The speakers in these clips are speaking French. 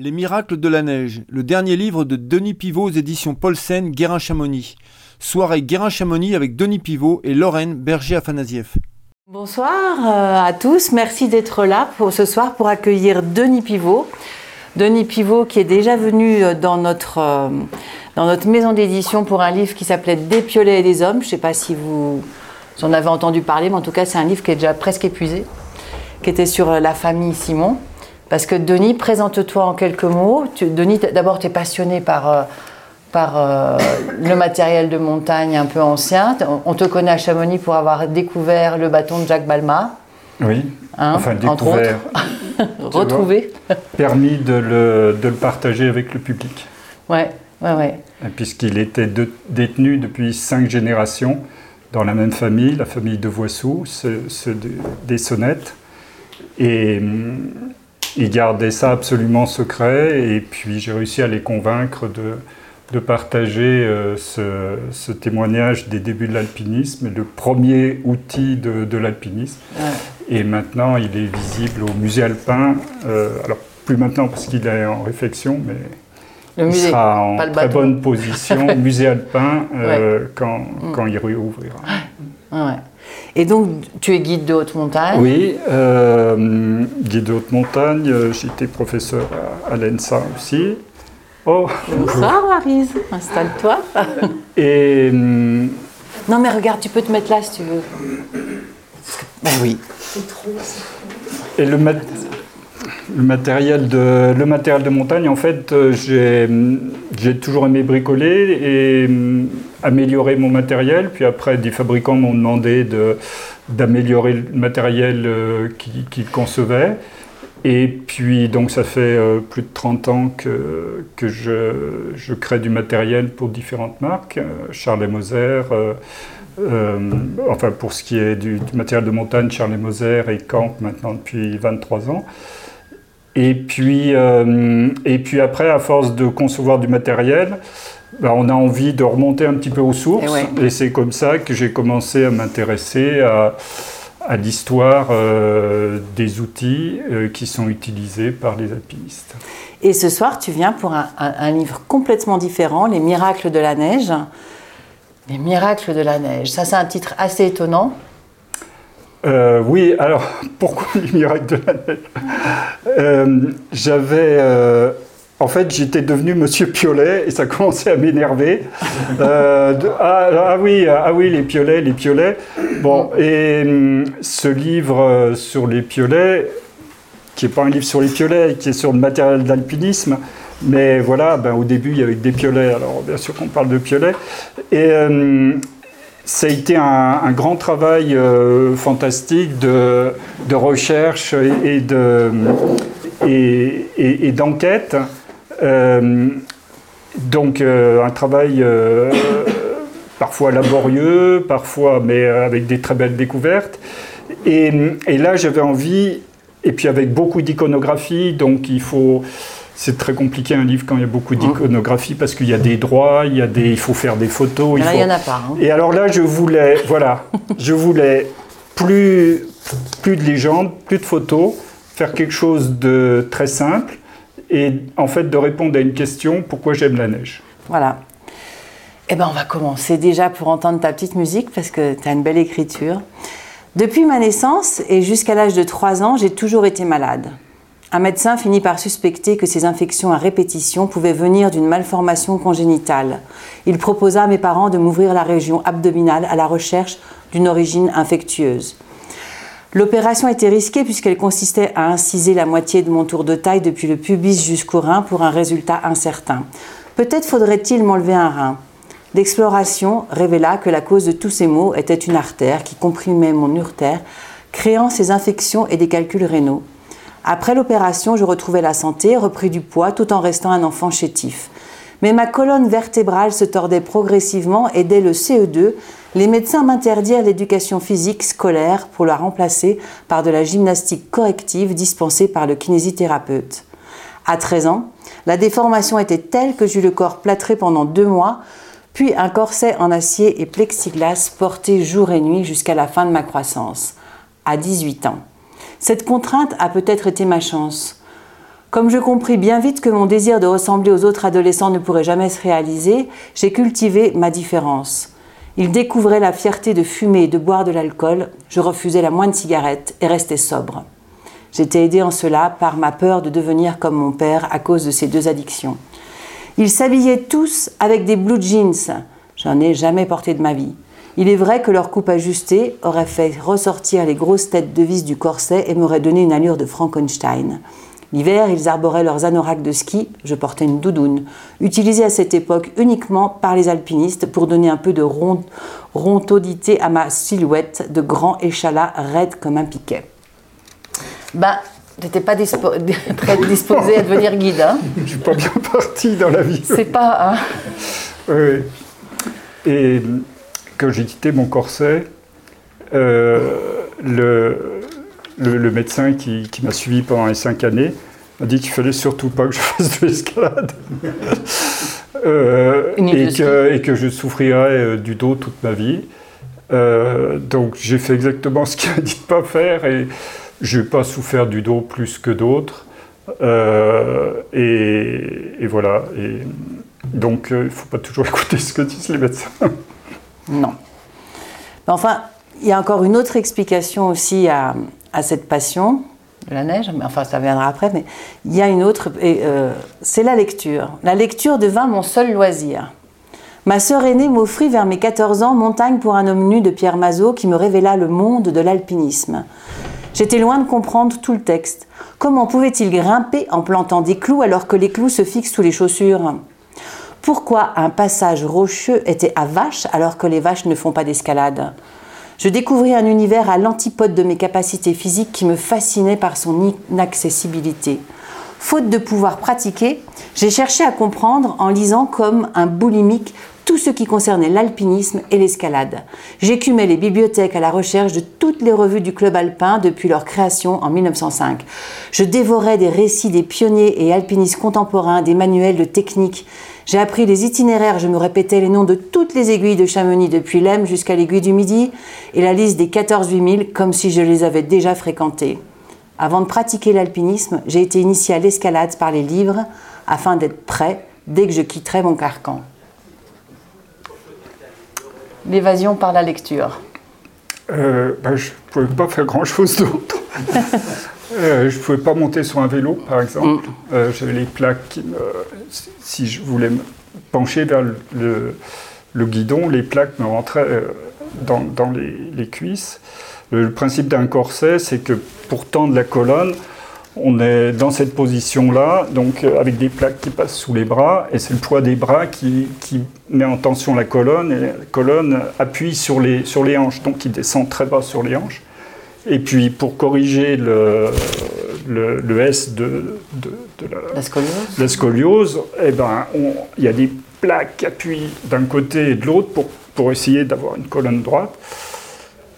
Les miracles de la neige, le dernier livre de Denis Pivot aux éditions Paulsen, Guérin-Chamonix. Soirée Guérin-Chamonix avec Denis Pivot et Lorraine Berger-Afanasieff. Bonsoir euh, à tous, merci d'être là pour ce soir pour accueillir Denis Pivot. Denis Pivot qui est déjà venu euh, dans notre, euh, dans notre maison d'édition pour un livre qui s'appelait Des piolets et des hommes. Je ne sais pas si vous en avez entendu parler, mais en tout cas c'est un livre qui est déjà presque épuisé, qui était sur la famille Simon. Parce que Denis, présente-toi en quelques mots. Denis, d'abord, tu es passionné par, euh, par euh, le matériel de montagne un peu ancien. On te connaît à Chamonix pour avoir découvert le bâton de Jacques Balma. Oui, hein, enfin découvert. Retrouvé. Permis de le, de le, partager avec le public. Ouais, ouais, ouais. Puisqu'il était détenu depuis cinq générations dans la même famille, la famille de Voissou, ceux, des sonnettes. Et hum, ils gardaient ça absolument secret et puis j'ai réussi à les convaincre de, de partager euh, ce, témoignage des débuts de l'alpinisme, le premier outil de, de l'alpinisme. Et maintenant, il est visible au musée alpin. Euh, alors, plus maintenant parce qu'il est en réflexion, mais il sera en très bonne position, musée alpin, euh, quand, mm. quand, il réouvrira. Ouais. Et donc, tu es guide de haute montagne Oui, euh, guide de haute montagne. Euh, j'étais professeur à, l'ENSA aussi. Oh Bonsoir, Marise. Installe-toi. Et. Hum, non, mais regarde, tu peux te mettre là si tu veux. Ben oui. C'est trop. Et le, le matériel de, le matériel de montagne, en fait, euh, j'ai toujours aimé bricoler et mm, améliorer mon matériel. Puis après, des fabricants m'ont demandé d'améliorer le matériel euh, qu'ils concevaient. Et puis, donc, ça fait euh, plus de 30 ans que, que je, je, crée du matériel pour différentes marques. Charles et Moser, enfin, pour ce qui est du, du matériel de montagne, Charles et Moser et Camp maintenant depuis 23 ans. Et puis, euh, et puis après, à force de concevoir du matériel, ben, on a envie de remonter un petit peu aux sources. Et, c'est comme ça que j'ai commencé à m'intéresser à, à l'histoire euh, des outils euh, qui sont utilisés par les alpinistes. Et ce soir, tu viens pour un, un, livre complètement différent, Les miracles de la neige. Les miracles de la neige, ça c'est un titre assez étonnant. Euh, oui, alors pourquoi les miracles de la neige? Euh, J'avais. Euh, en fait, j'étais devenu Monsieur Piolet et ça commençait à m'énerver. Ah, ah, oui, ah oui, les piolets, les piolets. Bon, et hum, ce livre sur les piolets, qui n'est pas un livre sur les piolets, qui est sur le matériel d'alpinisme, mais voilà, ben, au début, il y avait des piolets, alors bien sûr qu'on parle de piolets. Et hum, ça a été un, grand travail euh, fantastique de, recherche et, de, et, d'enquête. Euh, donc euh, un travail parfois laborieux, parfois mais avec des très belles découvertes. Et là j'avais envie, et puis avec beaucoup d'iconographie, donc il faut c'est très compliqué un livre quand il y a beaucoup d'iconographie parce qu'il y a des droits, il, y a des, il faut faire des photos. Il, il n'y en a pas. Hein. Et alors là, je voulais, voilà, je voulais plus, plus de légendes, plus de photos, faire quelque chose de très simple et en fait de répondre à une question pourquoi j'aime la neige? Voilà. Eh bien, on va commencer déjà pour entendre ta petite musique parce que tu as une belle écriture. Depuis ma naissance et jusqu'à l'âge de 3 ans, j'ai toujours été malade. Un médecin finit par suspecter que ces infections à répétition pouvaient venir d'une malformation congénitale. Il proposa à mes parents de m'ouvrir la région abdominale à la recherche d'une origine infectieuse. L'opération était risquée puisqu'elle consistait à inciser la moitié de mon tour de taille depuis le pubis jusqu'au rein pour un résultat incertain. Peut-être faudrait-il m'enlever un rein. L'exploration révéla que la cause de tous ces maux était une artère qui comprimait mon urtère, créant ces infections et des calculs rénaux. Après l'opération, je retrouvais la santé, repris du poids tout en restant un enfant chétif. Mais ma colonne vertébrale se tordait progressivement et dès le CE2, les médecins m'interdirent l'éducation physique scolaire pour la remplacer par de la gymnastique corrective dispensée par le kinésithérapeute. À 13 ans, la déformation était telle que j'eus le corps plâtré pendant deux mois, puis un corset en acier et plexiglas porté jour et nuit jusqu'à la fin de ma croissance, à 18 ans. Cette contrainte a peut-être été ma chance. Comme je compris bien vite que mon désir de ressembler aux autres adolescents ne pourrait jamais se réaliser, j'ai cultivé ma différence. Ils découvraient la fierté de fumer et de boire de l'alcool, je refusais la moindre cigarette et restais sobre. J'étais aidée en cela par ma peur de devenir comme mon père à cause de ces deux addictions. Ils s'habillaient tous avec des blue jeans. J'en ai jamais porté de ma vie. Il est vrai que leur coupe ajustée aurait fait ressortir les grosses têtes de vis du corset et m'aurait donné une allure de Frankenstein. L'hiver, ils arboraient leurs anoraks de ski, je portais une doudoune, utilisée à cette époque uniquement par les alpinistes pour donner un peu de rondodité à ma silhouette de grand échalas raide comme un piquet. Ben, n'étais pas très disposé à devenir guide. Hein je suis pas bien parti dans la vie. C'est pas. Hein oui. Et quand j'ai quitté mon corset, euh, le, le, médecin qui, m'a suivi pendant les cinq années m'a dit qu'il fallait surtout pas que je fasse de l'escalade. Euh, et, que, et, que, je souffrirais euh, du dos toute ma vie. Euh, donc j'ai fait exactement ce qu'il m'a dit de pas faire et je n'ai pas souffert du dos plus que d'autres. Et, voilà. Et donc il ne faut pas toujours écouter ce que disent les médecins. Non. Enfin, il y a encore une autre explication aussi à, à cette passion de la neige, mais enfin ça viendra après, mais il y a une autre, euh, c'est la lecture. La lecture devint mon seul loisir. Ma sœur aînée m'offrit vers mes 14 ans Montagne pour un homme nu de Pierre Mazot qui me révéla le monde de l'alpinisme. J'étais loin de comprendre tout le texte. Comment pouvait-il grimper en plantant des clous alors que les clous se fixent sous les chaussures? Pourquoi un passage rocheux était à vache alors que les vaches ne font pas d'escalade je découvris un univers à l'antipode de mes capacités physiques qui me fascinait par son inaccessibilité. Faute de pouvoir pratiquer, j'ai cherché à comprendre en lisant comme un boulimique tout ce qui concernait l'alpinisme et l'escalade. J'écumais les bibliothèques à la recherche de toutes les revues du club alpin depuis leur création en 1905. Je dévorais des récits des pionniers et alpinistes contemporains, des manuels de technique, j'ai appris les itinéraires, je me répétais les noms de toutes les aiguilles de Chamonix depuis l'Em jusqu'à l'aiguille du Midi et la liste des 14 8000 comme si je les avais déjà fréquentées. Avant de pratiquer l'alpinisme, j'ai été initié à l'escalade par les livres afin d'être prêt dès que je quitterais mon carcan. L'évasion par la lecture. Euh, ben, je ne pouvais pas faire grand-chose d'autre. Euh, je ne pouvais pas monter sur un vélo, par exemple. Mm. Euh, j'avais les plaques qui me... Si je voulais me pencher vers le, guidon, les plaques me rentraient euh, dans, les, cuisses. Le, principe d'un corset, c'est que pour tendre la colonne, on est dans cette position-là, donc avec des plaques qui passent sous les bras, et c'est le poids des bras qui, met en tension la colonne, et la colonne appuie sur les, sur les hanches, donc qui descend très bas sur les hanches. Et puis pour corriger le, le, S de, de, la, scoliose, eh ben, il y a des plaques qui appuient d'un côté et de l'autre pour, pour essayer d'avoir une colonne droite.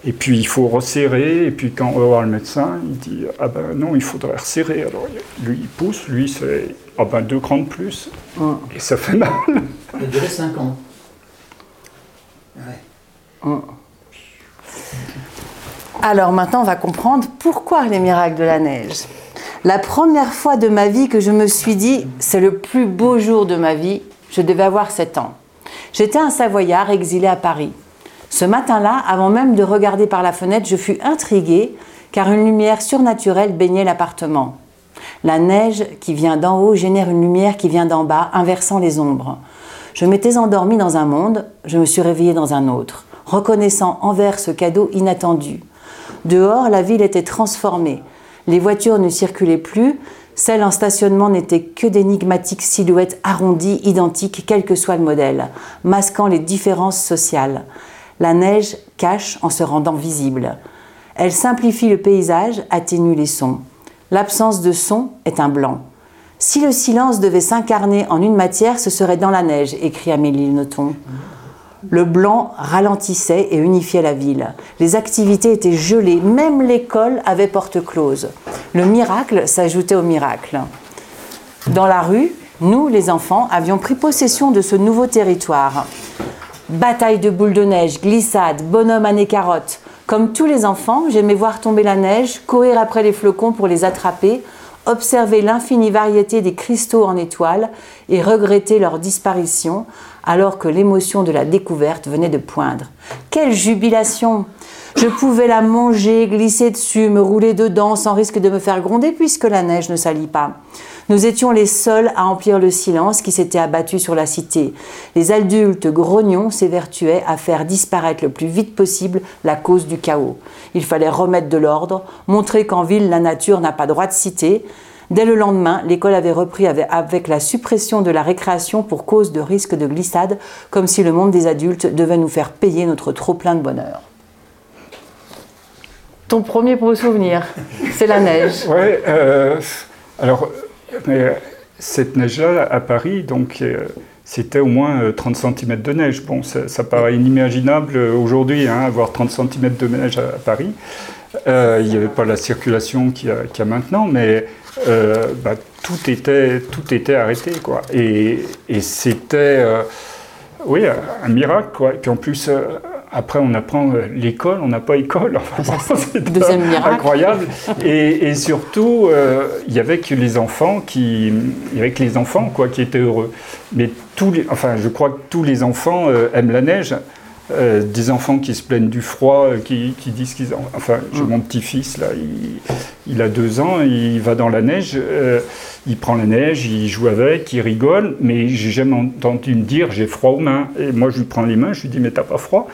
Et puis il faut resserrer, et puis quand on va voir le médecin, il dit Ah ben non, il faudrait resserrer. Alors lui il pousse, lui c'est Ah ben deux crans de plus, et ça fait mal. Il a duré 5 ans. Ouais. Alors maintenant, on va comprendre pourquoi les miracles de la neige. La première fois de ma vie que je me suis dit, c'est le plus beau jour de ma vie, je devais avoir 7 ans. J'étais un Savoyard exilé à Paris. Ce matin-là, avant même de regarder par la fenêtre, je fus intriguée car une lumière surnaturelle baignait l'appartement. La neige qui vient d'en haut génère une lumière qui vient d'en bas, inversant les ombres. Je m'étais endormie dans un monde, je me suis réveillée dans un autre, reconnaissant envers ce cadeau inattendu. Dehors, la ville était transformée. Les voitures ne circulaient plus, celles en stationnement n'étaient que d'énigmatiques silhouettes arrondies, identiques, quel que soit le modèle, masquant les différences sociales. La neige cache en se rendant visible. Elle simplifie le paysage, atténue les sons. L'absence de son est un blanc. Si le silence devait s'incarner en une matière, ce serait dans la neige, écrit Amélie Nothomb. Le blanc ralentissait et unifiait la ville. Les activités étaient gelées, même l'école avait porte close. Le miracle s'ajoutait au miracle. Dans la rue, nous, les enfants, avions pris possession de ce nouveau territoire. Bataille de boules de neige, glissade, bonhomme à nez carotte. Comme tous les enfants, j'aimais voir tomber la neige, courir après les flocons pour les attraper, observer l'infinie variété des cristaux en étoiles et regretter leur disparition alors que l'émotion de la découverte venait de poindre. Quelle jubilation Je pouvais la manger, glisser dessus, me rouler dedans sans risque de me faire gronder puisque la neige ne salit pas. Nous étions les seuls à emplir le silence qui s'était abattu sur la cité. Les adultes grognons s'évertuaient à faire disparaître le plus vite possible la cause du chaos. Il fallait remettre de l'ordre, montrer qu'en ville la nature n'a pas droit de citer. Dès le lendemain, l'école avait repris avec la suppression de la récréation pour cause de risque de glissade, comme si le monde des adultes devait nous faire payer notre trop plein de bonheur. Ton premier beau souvenir, c'est la neige. Oui, alors mais cette neige-là, à Paris, donc, euh, c'était au moins 30 euh, cm de neige. Bon, ça, paraît inimaginable euh, aujourd'hui, hein, avoir 30 cm de neige à, Paris. Il n'y avait pas la circulation qu'il y, a maintenant, mais bah, tout, était, tout était arrêté. Quoi. Et, et c'était oui, un miracle. Quoi. Et puis en plus, après, on apprend euh, l'école, on n'a pas école. Enfin, c'est deuxième miracle. incroyable. Et, surtout, euh, il y avait que les enfants qui, il y avait les enfants quoi, qui étaient heureux. Mais tous les, enfin, je crois que tous les enfants euh, aiment la neige. Des enfants qui se plaignent du froid, qui, disent qu'ils ont... Enfin, j'ai mm. mon petit-fils, là, il, a deux ans, il va dans la neige, il prend la neige, il joue avec, il rigole, mais j'ai jamais entendu me dire j'ai froid aux mains. Et moi, je lui prends les mains, je lui dis mais t'as pas froid?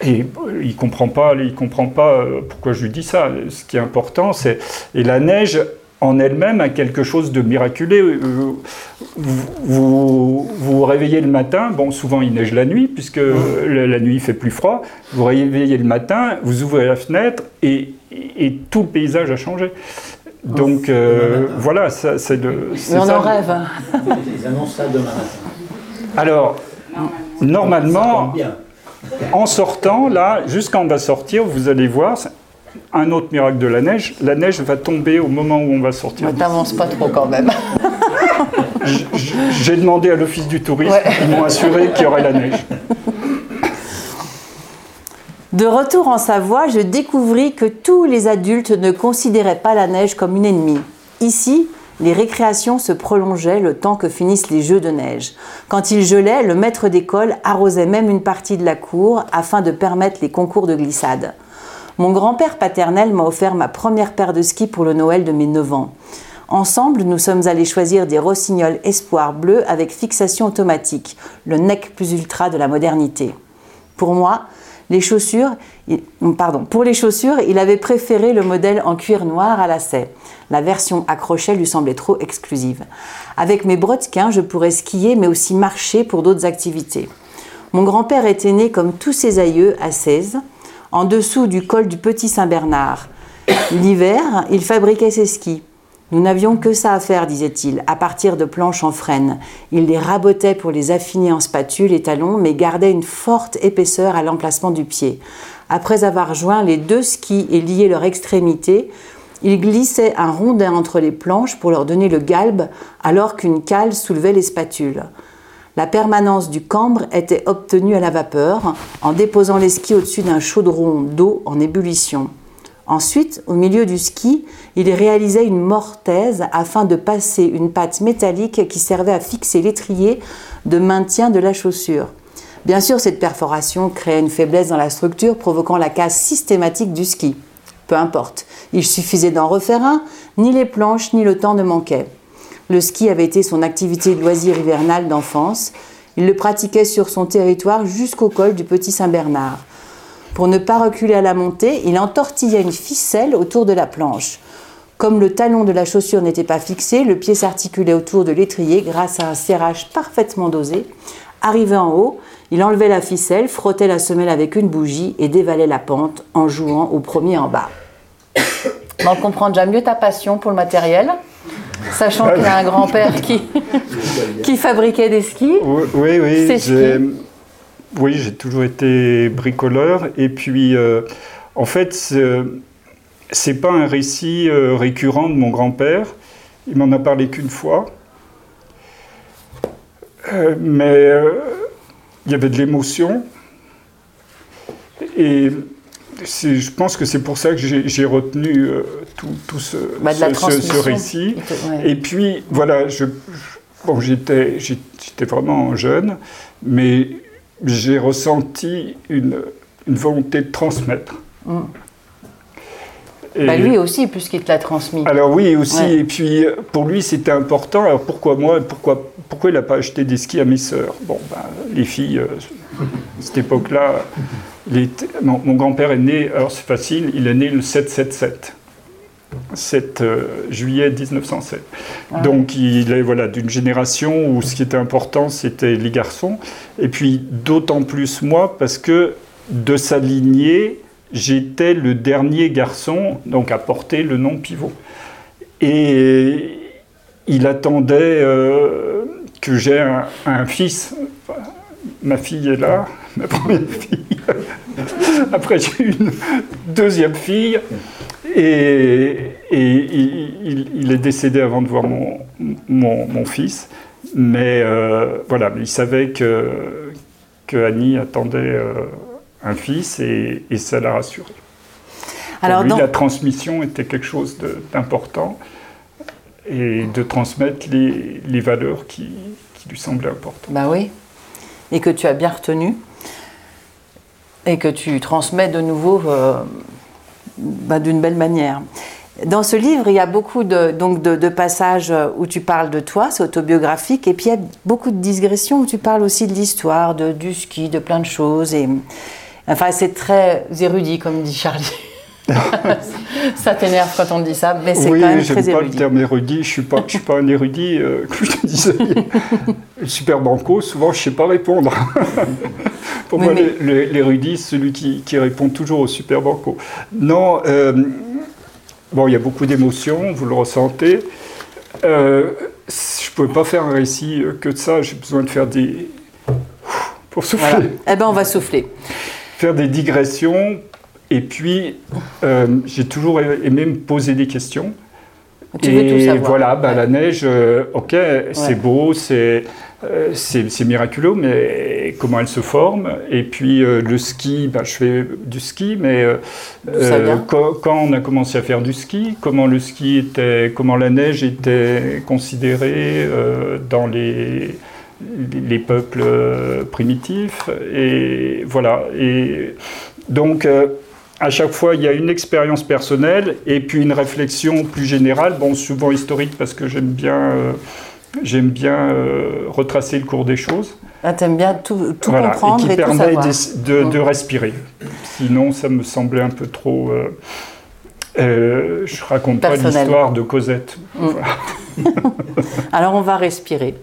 Et il ne comprend pas, il comprend pas euh, pourquoi je lui dis ça. Ce qui est important, c'est. Et la neige en elle-même a quelque chose de miraculeux. Euh, vous, vous réveillez le matin, bon, souvent il neige la nuit, puisque la, nuit il fait plus froid. Vous réveillez le matin, vous ouvrez la fenêtre et, et tout le paysage a changé. Donc euh, voilà, c'est le. Mais on en rêve. Ils annoncent ça demain matin. Alors, normalement. En sortant, là, jusqu'à on va sortir, vous allez voir, un autre miracle de la neige, la neige va tomber au moment où on va sortir. Ne t'avance pas trop quand même. J'ai demandé à l'office du tourisme, ils m'ont assuré qu'il y aurait la neige. De retour en Savoie, je découvris que tous les adultes ne considéraient pas la neige comme une ennemie. Ici, les récréations se prolongeaient le temps que finissent les jeux de neige. Quand il gelait, le maître d'école arrosait même une partie de la cour afin de permettre les concours de glissade. Mon grand-père paternel m'a offert ma première paire de skis pour le Noël de mes 9 ans. Ensemble, nous sommes allés choisir des rossignols espoir bleu avec fixation automatique, le nec plus ultra de la modernité. Pour moi, les chaussures, pardon, pour les chaussures, il avait préféré le modèle en cuir noir à lacets. La version à crochet lui semblait trop exclusive. Avec mes brodequins, je pourrais skier mais aussi marcher pour d'autres activités. Mon grand-père était né comme tous ses aïeux à 16, en dessous du col du Petit Saint-Bernard. L'hiver, il fabriquait ses skis. Nous n'avions que ça à faire, disait-il, à partir de planches en frêne. Il les rabotait pour les affiner en spatule et talons, mais gardait une forte épaisseur à l'emplacement du pied. Après avoir joint les deux skis et lié leurs extrémités, il glissait un rondin entre les planches pour leur donner le galbe alors qu'une cale soulevait les spatules. La permanence du cambre était obtenue à la vapeur en déposant les skis au-dessus d'un chaudron d'eau en ébullition. Ensuite, au milieu du ski, il réalisait une mortaise afin de passer une pâte métallique qui servait à fixer l'étrier de maintien de la chaussure. Bien sûr, cette perforation créait une faiblesse dans la structure, provoquant la casse systématique du ski. Peu importe, il suffisait d'en refaire un, ni les planches ni le temps ne manquaient. Le ski avait été son activité de loisir hivernale d'enfance. Il le pratiquait sur son territoire jusqu'au col du Petit Saint-Bernard. Pour ne pas reculer à la montée, il entortillait une ficelle autour de la planche. Comme le talon de la chaussure n'était pas fixé, le pied s'articulait autour de l'étrier grâce à un serrage parfaitement dosé. Arrivé en haut, il enlevait la ficelle, frottait la semelle avec une bougie et dévalait la pente en jouant au premier en bas. on comprend déjà mieux ta passion pour le matériel, sachant qu'il y a un grand-père qui, qui fabriquait des skis. Oui, oui, oui, j'ai toujours été bricoleur. Et puis, euh, en fait, c'est pas un récit euh, récurrent de mon grand-père. Il m'en a parlé qu'une fois. Euh, mais il y avait de l'émotion. Et je pense que c'est pour ça que j'ai retenu euh, tout, tout ce, Bah, ce- ce- ce récit. Ouais. Et puis, voilà, je, bon, j'étais, vraiment jeune, mais j'ai ressenti une, une volonté de transmettre. Mm. Et- Bah, lui aussi, puisqu'il te l'a transmis. alors oui, aussi, Ouais. et puis euh, pour lui c'était important. Alors pourquoi moi Pourquoi, pourquoi il n'a pas acheté des skis à mes sœurs? Bon, ben, les filles, euh, à cette époque-là, mon grand-père est né, alors c'est facile, il est né le 777. 7 euh, juillet 1907. Ah. Donc il est voilà, d'une génération où ce qui était important c'était les garçons. Et puis d'autant plus moi parce que de sa lignée, j'étais le dernier garçon donc à porter le nom pivot. Et il attendait euh, que j'ai un, fils. Ma fille est là, ma première fille. Après, j'ai eu une deuxième fille. Et, il, est décédé avant de voir mon, mon, mon fils. Mais euh, voilà, il savait que, que Annie attendait euh, un fils et, et ça l'a rassuré. Pour Alors, lui, dans- la transmission était quelque chose d'important et de transmettre les, les valeurs qui, qui lui semblaient importantes. Bah oui. Et que tu as bien retenu. Et que tu transmets de nouveau euh, bah, d'une belle manière. Dans ce livre, il y a beaucoup de, donc de, de passages où tu parles de toi, c'est autobiographique, et puis il y a beaucoup de digressions où tu parles aussi de l'histoire, du ski, de plein de choses. Et, enfin, c'est très érudit, comme dit Charlie. ça t'énerve quand on dit ça, mais c'est oui, quand même très pas le érudit. terme érudit. Je suis pas, je suis pas un érudit. euh, comme je te disais, super banco, souvent je sais pas répondre. Pour Oui, moi, mais- l'érudit, c'est celui qui, qui répond toujours au super banco. Non, euh, bon, il y a beaucoup d'émotions, vous le ressentez. Euh, je pouvais pas faire un récit euh, que de ça. J'ai besoin de faire des pour souffler Voilà. Eh ben, on va souffler. Faire des digressions. Et puis, euh, j'ai toujours aimé me poser des questions. Tu et veux tout savoir. voilà, bah, Ouais. la neige, euh, ok, Ouais. c'est beau, c'est euh, c'est miraculeux, mais comment elle se forme? Et puis euh, le ski, bah, je fais du ski, mais quand, quand on a commencé à faire du ski, comment le ski était, comment la neige était considérée dans les les peuples euh, primitifs et voilà et donc euh, à chaque fois, il y a une expérience personnelle et puis une réflexion plus générale, bon, souvent historique parce que j'aime bien, euh, j'aime bien euh, retracer le cours des choses. Là, t'aimes bien tout, tout Voilà, comprendre et qui et, permet savoir. de, de- de respirer. Sinon, ça me semblait un peu trop. euh, euh, je raconte pas l'histoire de Cosette. Mm. Voilà. Alors on va respirer.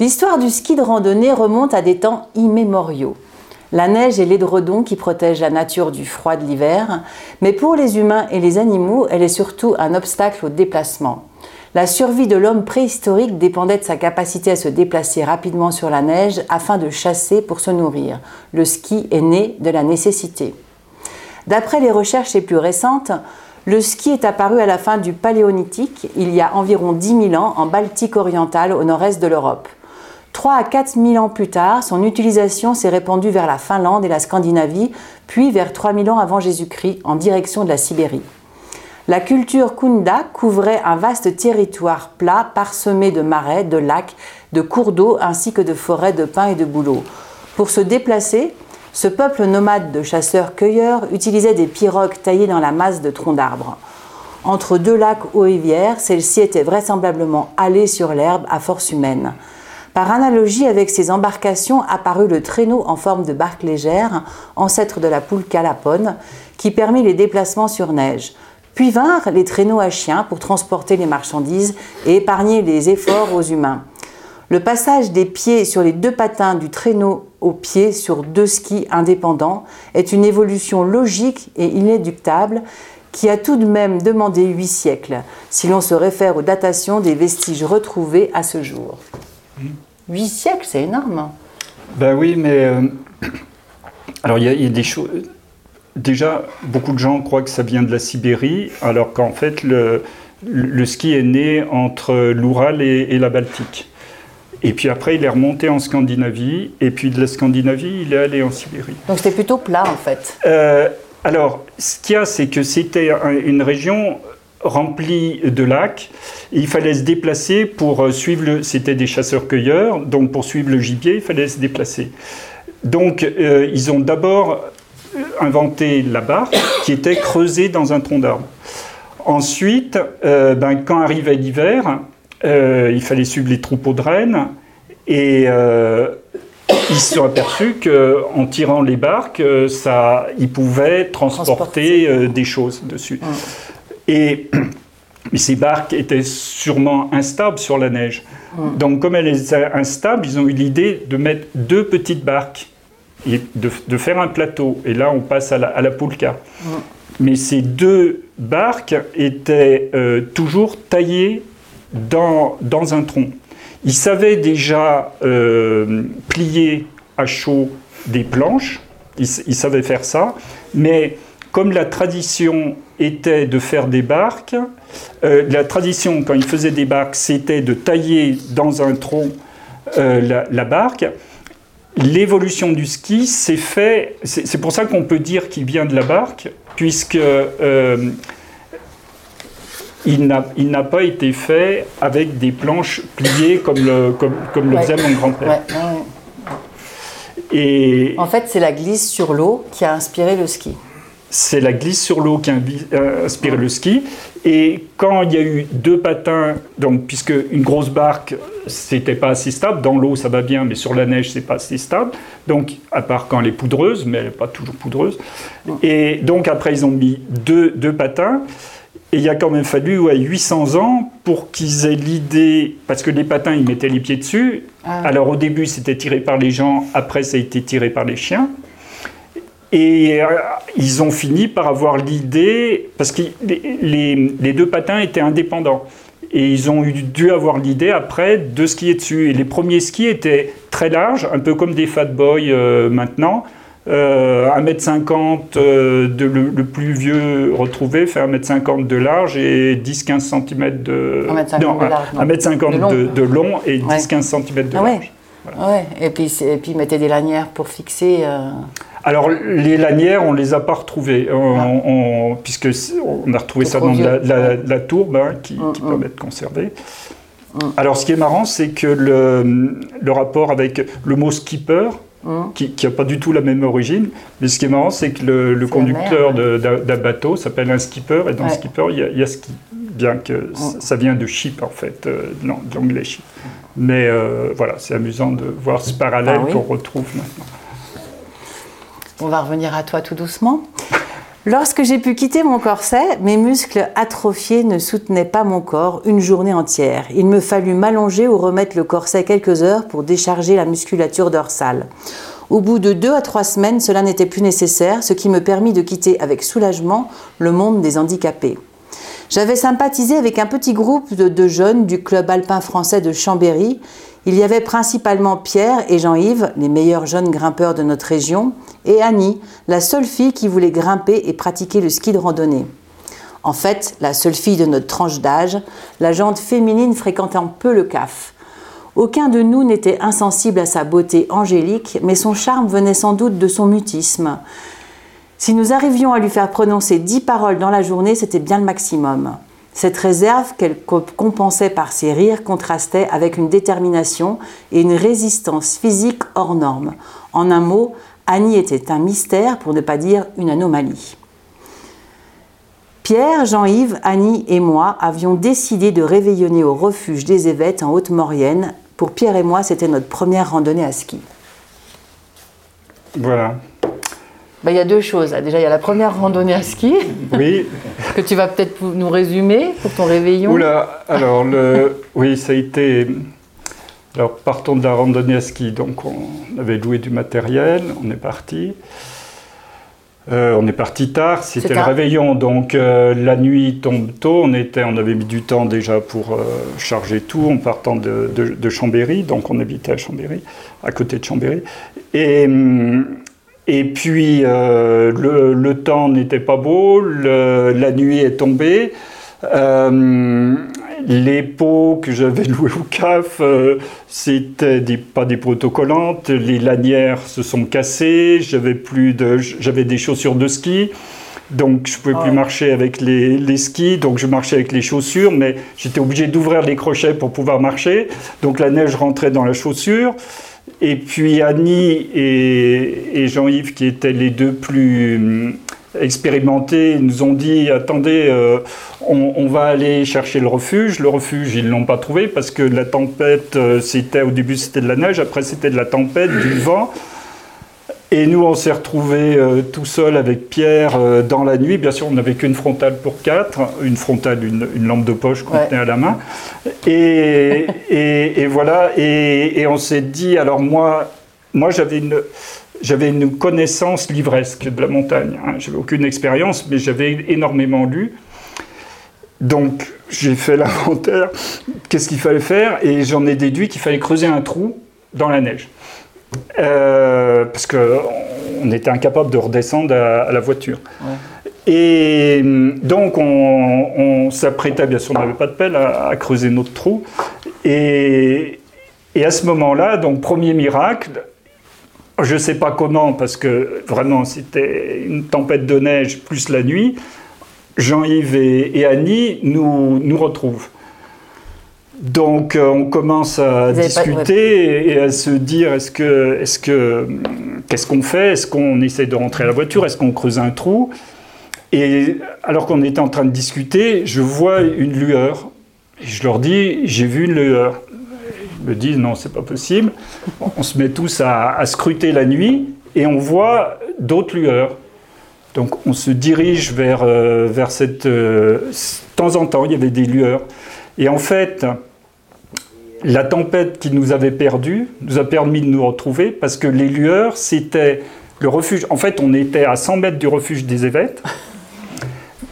L'histoire du ski de randonnée remonte à des temps immémoriaux. La neige est l'édredon qui protège la nature du froid de l'hiver, mais pour les humains et les animaux, elle est surtout un obstacle au déplacement. La survie de l'homme préhistorique dépendait de sa capacité à se déplacer rapidement sur la neige afin de chasser pour se nourrir. Le ski est né de la nécessité. D'après les recherches les plus récentes, le ski est apparu à la fin du Paléolithique, il y a environ 10 000 ans, en Baltique orientale, au nord-est de l'Europe. 3 à 4 000 ans plus tard, son utilisation s'est répandue vers la Finlande et la Scandinavie, puis vers 3 000 ans avant Jésus-Christ, en direction de la Sibérie. La culture Kunda couvrait un vaste territoire plat parsemé de marais, de lacs, de cours d'eau ainsi que de forêts de pins et de bouleaux. Pour se déplacer, ce peuple nomade de chasseurs-cueilleurs utilisait des pirogues taillées dans la masse de troncs d'arbres. Entre deux lacs ou rivières, celles-ci étaient vraisemblablement halées sur l'herbe à force humaine. Par analogie avec ces embarcations apparut le traîneau en forme de barque légère, ancêtre de la poulka lapone, qui permit les déplacements sur neige. Puis vinrent les traîneaux à chiens pour transporter les marchandises et épargner les efforts aux humains. Le passage des pieds sur les deux patins du traîneau aux pieds sur deux skis indépendants est une évolution logique et inéductable qui a tout de même demandé huit siècles, si l'on se réfère aux datations des vestiges retrouvés à ce jour. Huit siècles, c'est énorme. Ben oui, mais euh, alors il y, a- il y a des choses. Déjà, beaucoup de gens croient que ça vient de la Sibérie, alors qu'en fait, le, le ski est né entre l'Oural et, et la Baltique. Et puis après, il est remonté en Scandinavie, et puis de la Scandinavie, il est allé en Sibérie. Donc c'était plutôt plat en fait. Euh, alors, ce qu'il y a, c'est que c'était un- une région remplie de lacs. Il fallait se déplacer pour euh, suivre le. C'était des chasseurs-cueilleurs, donc pour suivre le gibier, il fallait se déplacer. Donc, euh, ils ont d'abord euh, inventé la barque qui était creusée dans un tronc d'arbre. Ensuite, euh, ben, quand arrivait l'hiver, euh, il fallait suivre les troupeaux de rennes et ils se sont aperçus qu'en tirant les barques, ça, ils pouvaient transporter, Transporter. des choses dessus. Et ces barques étaient sûrement instables sur la neige. Donc, comme elles étaient instables, ils ont eu l'idée de mettre deux petites barques et de, de faire un plateau. Et là, on passe à la, à la poulka. Mais ces deux barques étaient euh, toujours taillées dans, dans un tronc. Ils savaient déjà euh, plier à chaud des planches, ils savaient faire ça, mais comme la tradition était de faire des barques, euh, la tradition quand ils faisaient des barques, c'était de tailler dans un tronc euh, la, la barque. L'évolution du ski s'est fait, c'est pour ça qu'on peut dire qu'il vient de la barque, puisque euh, il n'a pas été fait avec des planches pliées comme le, comme, comme le faisait mon grand-père. Ouais. Et En fait, c'est la glisse sur l'eau qui a inspiré le ski. C'est la glisse sur l'eau qui invi- euh, inspiré le ski. Et quand il y a eu deux patins, donc puisque une grosse barque, c'était pas assez stable, dans l'eau ça va bien, mais sur la neige c'est pas assez stable. Donc à part quand elle est poudreuse, mais elle n'est pas toujours poudreuse. Et donc après ils ont mis deux, deux patins. Et il a quand même fallu ouais, 800 ans pour qu'ils aient l'idée, parce que les patins, ils mettaient les pieds dessus. Ah. Alors au début, c'était tiré par les gens, après, ça a été tiré par les chiens. Et euh, ils ont fini par avoir l'idée, parce que les, les- deux patins étaient indépendants. Et ils ont dû avoir l'idée après de skier dessus. Et les premiers skis étaient très larges, un peu comme des fat boys euh, maintenant. Euh, 1m50 euh, de le, le plus vieux retrouvé fait 1m50 de large et 10-15 cm de 1m50 non, de large, non. 1m50 De long. de, de long et Ouais. 10-15 cm de Ah large. ouais. Ouais. Et puis, et puis, mettaient des lanières pour fixer. euh, Alors les lanières, on les a pas retrouvées, on- on- puisque on a retrouvé ça dans la, la- tourbe hein, qui, Mm, qui mm. conservées. Alors ce qui est marrant, c'est que le, le rapport avec le mot skipper, Mm. qui n'a pas du tout la même origine, mais ce qui est marrant, c'est que le, conducteur d'un bateau s'appelle un skipper, et dans Ouais. skipper, il y, a- il y a ski, bien que ça- ça vient de ship en fait, euh, de l'anglais ship. Mais euh, voilà, c'est amusant de voir ce parallèle Ah oui. qu'on retrouve maintenant. On va revenir à toi tout doucement. Lorsque j'ai pu quitter mon corset, mes muscles atrophiés ne soutenaient pas mon corps une journée entière. Il me fallut m'allonger ou remettre le corset quelques heures pour décharger la musculature dorsale. Au bout de deux à trois semaines, cela n'était plus nécessaire, ce qui me permit de quitter avec soulagement le monde des handicapés. J'avais sympathisé avec un petit groupe de, jeunes du club alpin français de Chambéry. Il y avait principalement Pierre et Jean-Yves, les meilleurs jeunes grimpeurs de notre région, et Annie, la seule fille qui voulait grimper et pratiquer le ski de randonnée. En fait, la seule fille de notre tranche d'âge, la jante féminine fréquentant peu le CAF. Aucun de nous n'était insensible à sa beauté angélique, mais son charme venait sans doute de son mutisme. Si nous arrivions à lui faire prononcer dix paroles dans la journée, c'était bien le maximum. Cette réserve qu'elle co- compensait par ses rires contrastait avec une détermination et une résistance physique hors norme. En un mot, Annie était un mystère pour ne pas dire une anomalie. Pierre, Jean-Yves, Annie et moi avions décidé de réveillonner au refuge des Évêques en Haute-Maurienne. Pour Pierre et moi, c'était notre première randonnée à ski. Voilà. Ben, Il y a deux choses. Déjà, il y a la première randonnée à ski, Oui, que tu vas peut-être nous résumer pour ton réveillon. Oula, alors le, oui, ça a été. Alors partons de la randonnée à ski. Donc on avait loué du matériel, on est parti. Euh, on est parti tard, c'était le réveillon, donc euh, la nuit tombe tôt. On était, on avait mis du temps déjà pour euh, charger tout en partant de, de- de Chambéry, donc on habitait à Chambéry, à côté de Chambéry. Et, hum, et puis euh, le, le temps n'était pas beau, le- la nuit est tombée. Euh, les pots que j'avais loués au CAF, euh, c'était des, pas des pots autocollantes. Les lanières se sont cassées. J'avais plus de, j'avais des chaussures de ski. Donc je pouvais plus Ouais. marcher avec les, les skis, donc je marchais avec les chaussures, mais j'étais obligé d'ouvrir les crochets pour pouvoir marcher. Donc la neige rentrait dans la chaussure. Et puis Annie et, Jean-Yves, qui étaient les deux plus hum, expérimentés, nous ont dit attendez, euh, on, on va aller chercher le refuge. Le refuge, ils ne l'ont pas trouvé parce que la tempête, euh, c'était au début c'était de la neige, après c'était de la tempête, du vent. Et nous, on s'est retrouvés euh, tout seul avec Pierre euh, dans la nuit. Bien sûr, on n'avait qu'une frontale pour quatre, une frontale, une, une lampe de poche qu'on Ouais. tenait à la main. Et, et- et voilà, et, et on s'est dit, alors moi, moi j'avais une, j'avais une connaissance livresque de la montagne. Hein. J'avais aucune expérience, mais j'avais énormément lu. Donc, j'ai fait l'inventaire, qu'est-ce qu'il fallait faire, et j'en ai déduit qu'il fallait creuser un trou dans la neige. Euh, parce qu'on était incapable de redescendre à, à la voiture. Et hum, donc, on, on s'apprêtait, bien sûr, on n'avait pas de pelle, à, à creuser notre trou. Et, et à ce moment-là, donc, premier miracle, je ne sais pas comment, parce que vraiment, c'était une tempête de neige plus la nuit. Jean-Yves et, et Annie nous, nous retrouvent. Donc euh, on commence à Vous avez pas- discuter et, à se dire est-ce que est-ce que qu'est-ce qu'on fait? Est-ce qu'on essaie de rentrer à la voiture? Est-ce qu'on creuse un trou? Et alors qu'on était en train de discuter, je vois une lueur. Et je leur dis j'ai vu une lueur. Ils me disent non c'est pas possible. On se met tous à, à scruter la nuit et on voit d'autres lueurs. Donc on se dirige vers, euh, vers cette... euh, de temps en temps, il y avait des lueurs. Et en fait, la tempête qui nous avait perdus nous a permis de nous retrouver parce que les lueurs, c'était le refuge. En fait, on était à 100 mètres du refuge des évêques,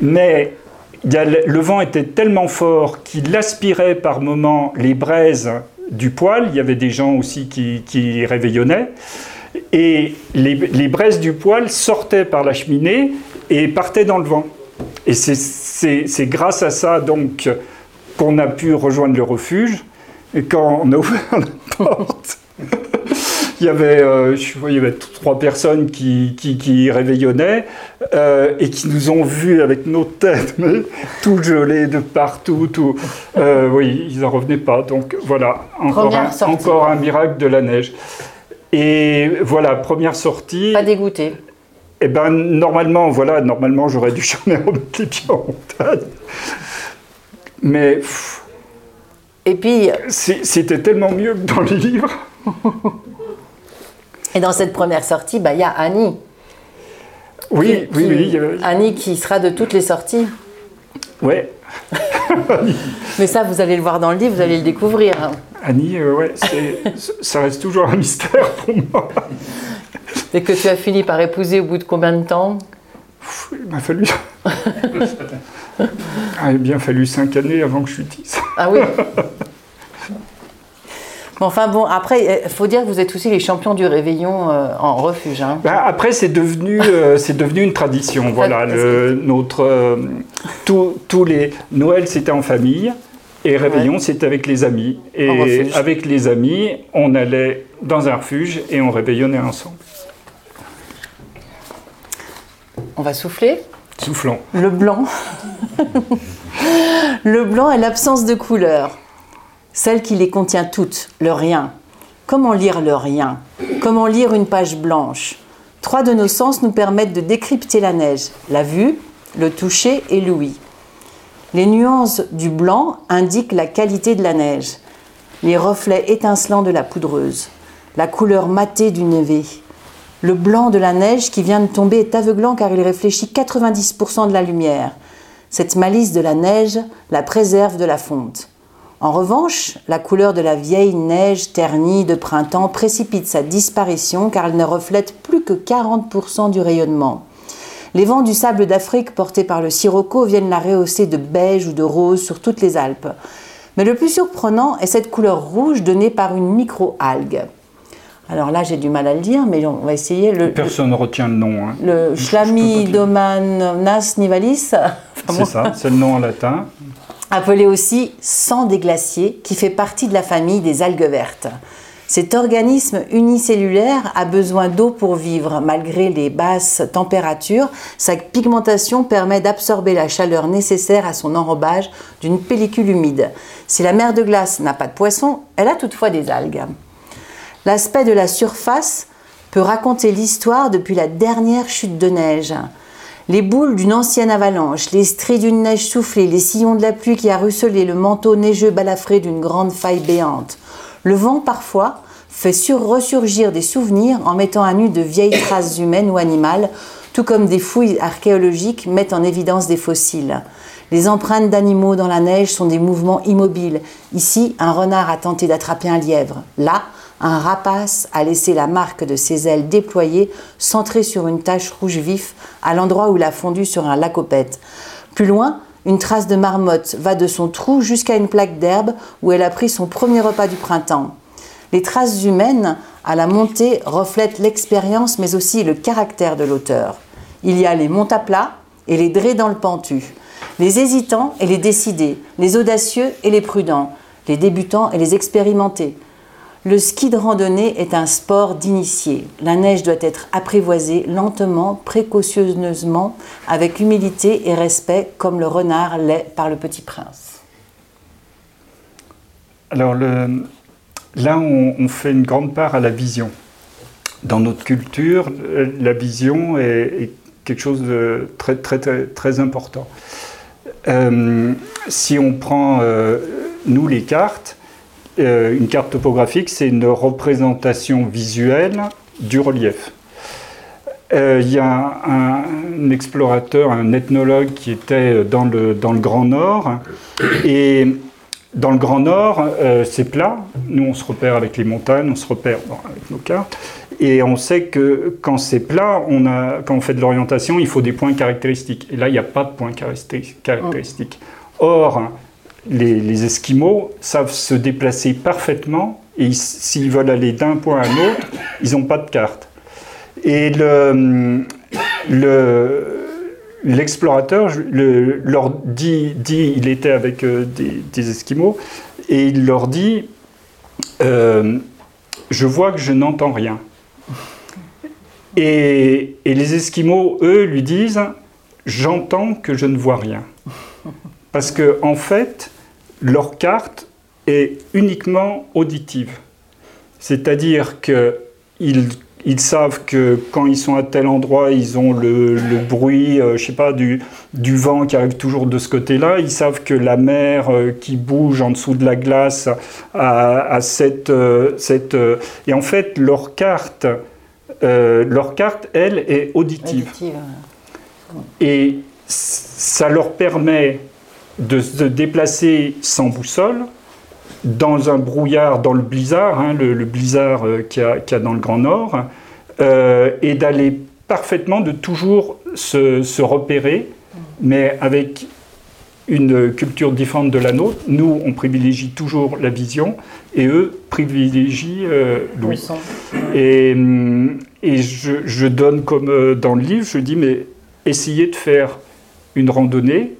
mais le, vent était tellement fort qu'il aspirait par moments les braises du poêle. Il y avait des gens aussi qui, qui réveillonnaient. Et les, les braises du poêle sortaient par la cheminée et partaient dans le vent. Et c'est grâce à ça donc qu'on a pu rejoindre le refuge. Et quand on a ouvert la porte, il y avait, euh, je vois, il y avait trois personnes qui, qui, qui réveillonnaient euh, et qui nous ont vus avec nos têtes, mais tout gelé de partout. Tout, Euh, oui, ils n'en revenaient pas. Donc voilà, encore un, sortie. encore un miracle de la neige. Et voilà, première sortie. Pas dégoûté. Eh ben normalement, voilà, normalement j'aurais dû jamais remettre les pieds en montagne. Mais pff, Et puis, c'était tellement mieux que dans les livres. et dans cette première sortie, bah, il y a Annie. Oui, qui- oui, qui- oui. Annie qui sera de toutes les sorties. Ouais, Mais ça, vous allez le voir dans le livre, vous allez le découvrir. hein. Annie, euh, ouais, ça reste toujours un mystère pour moi. Et que tu as fini par épouser au bout de combien de temps? Il m'a fallu. Ah, il a bien fallu cinq années avant que je 10. Ah oui Mais Enfin bon, après, il faut dire que vous êtes aussi les champions du réveillon euh, en refuge. hein. Ben, après, c'est devenu, euh, c'est devenu une tradition. Voilà, le- notre euh, tous- tous les Noël, c'était en famille et réveillon, c'était avec les amis. Et avec les amis, on allait dans un refuge et on réveillonnait ensemble. On va souffler? Le blanc. le blanc est l'absence de couleur. Celle qui les contient toutes, le rien. Comment lire le rien? Comment lire une page blanche? Trois de nos sens nous permettent de décrypter la neige, la vue, le toucher et l'ouïe. Les nuances du blanc indiquent la qualité de la neige, les reflets étincelants de la poudreuse, la couleur matée du névé. Le blanc de la neige qui vient de tomber est aveuglant car il réfléchit 90% de la lumière. Cette malice de la neige la préserve de la fonte. En revanche, la couleur de la vieille neige ternie de printemps précipite sa disparition car elle ne reflète plus que 40% du rayonnement. Les vents du sable d'Afrique portés par le sirocco viennent la rehausser de beige ou de rose sur toutes les Alpes. Mais le plus surprenant est cette couleur rouge donnée par une micro-algue. Alors là, j'ai du mal à le dire, mais on va essayer. Le, Personne ne retient le nom. hein. le. Schlamidomanas nivalis. Enfin, C'est ça, c'est le nom en latin. appelé aussi sang des glaciers, qui fait partie de la famille des algues vertes. Cet organisme unicellulaire a besoin d'eau pour vivre. Malgré les basses températures, sa pigmentation permet d'absorber la chaleur nécessaire à son enrobage d'une pellicule humide. Si la mer de glace n'a pas de poissons, elle a toutefois des algues. L'aspect de la surface peut raconter l'histoire depuis la dernière chute de neige. Les boules d'une ancienne avalanche, les stries d'une neige soufflée, les sillons de la pluie qui a ruisselé, le manteau neigeux balafré d'une grande faille béante. Le vent, parfois, fait ressurgir des souvenirs en mettant à nu de vieilles traces humaines ou animales, tout comme des fouilles archéologiques mettent en évidence des fossiles. Les empreintes d'animaux dans la neige sont des mouvements immobiles. Ici, un renard a tenté d'attraper un lièvre. Là, un rapace a laissé la marque de ses ailes déployées, centrées sur une tache rouge vif, à l'endroit où il a fondu sur un lacopète. Plus loin, une trace de marmotte va de son trou jusqu'à une plaque d'herbe où elle a pris son premier repas du printemps. Les traces humaines à la montée reflètent l'expérience mais aussi le caractère de l'auteur. Il y a les monte à plat et les drés dans le pentu, les hésitants et les décidés, les audacieux et les prudents, les débutants et les expérimentés, le ski de randonnée est un sport d'initié. La neige doit être apprivoisée lentement, précautionneusement, avec humilité et respect, comme le renard l'est par le petit prince. Alors là, on, fait une grande part à la vision. Dans notre culture, la vision est, quelque chose de très, important. Euh, si on prend, euh, nous, les cartes, euh, une carte topographique, c'est une représentation visuelle du relief. Euh, il y a un, explorateur, un ethnologue qui était dans le, dans le Grand Nord. Et dans le Grand Nord, euh, c'est plat. Nous, on se repère avec les montagnes, on se repère avec nos cartes. Et on sait que quand c'est plat, on a, quand on fait de l'orientation, il faut des points caractéristiques. Et là, il n'y a pas de points caractéristiques. Or, les, Esquimaux savent se déplacer parfaitement et s'ils veulent aller d'un point à un autre, ils n'ont pas de carte. Et l'explorateur leur dit, dit, il était avec euh, des, Esquimaux, et il leur dit, euh, je vois que je n'entends rien. Et, et, les Esquimaux, eux, lui disent, j'entends que je ne vois rien. Parce que, en fait, leur carte est uniquement auditive. C'est-à-dire qu'ils ils savent que quand ils sont à tel endroit, ils ont le, bruit, euh, je sais pas, du, du, vent qui arrive toujours de ce côté-là. Ils savent que la mer euh, qui bouge en dessous de la glace a, cette, euh, cette et en fait leur carte, leur carte, elle, est auditive. Et ça leur permet de se déplacer sans boussole dans un brouillard, dans le blizzard, hein, le, blizzard euh, qu'il y, a dans le Grand Nord, euh, et d'aller parfaitement, de toujours se, repérer, mais avec une culture différente de la nôtre. Nous, on privilégie toujours la vision, et eux privilégient euh, l'ouïe. Et, et je, je, donne comme dans le livre, je dis, mais essayez de faire une randonnée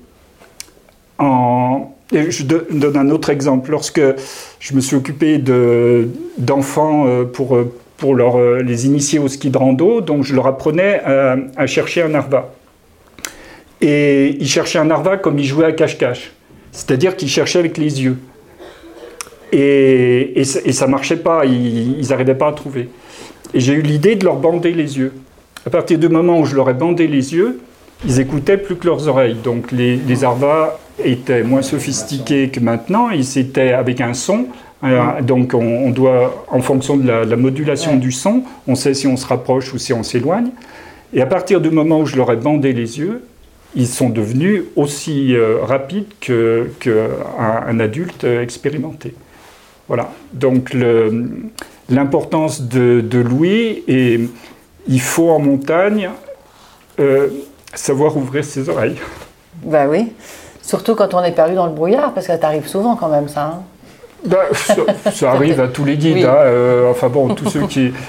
je donne un autre exemple. Lorsque je me suis occupé d'enfants euh, pour, euh, pour leur, euh, les initier au ski de rando, donc je leur apprenais à, chercher un arva. Et ils cherchaient un arva comme ils jouaient à cache-cache, c'est-à-dire qu'ils cherchaient avec les yeux. Et, et, ça ne marchait pas, ils n'arrivaient pas à trouver. Et j'ai eu l'idée de leur bander les yeux. À partir du moment où je leur ai bandé les yeux, ils écoutaient plus que leurs oreilles. Donc les, les arvas étaient moins sophistiqués que maintenant. Ils étaient avec un son. Euh, donc on, doit, en fonction de la, modulation du son, on sait si on se rapproche ou si on s'éloigne. Et à partir du moment où je leur ai bandé les yeux, ils sont devenus aussi euh, rapides qu'un que un, adulte expérimenté. Voilà. Donc l'importance de, de Louis, et il faut en montagne euh, savoir ouvrir ses oreilles. Ben oui, surtout quand on est perdu dans le brouillard, parce que ça t'arrive souvent quand même ça. Hein. Ben, ça, arrive à tous les guides. Hein, euh, enfin bon, tous ceux qui.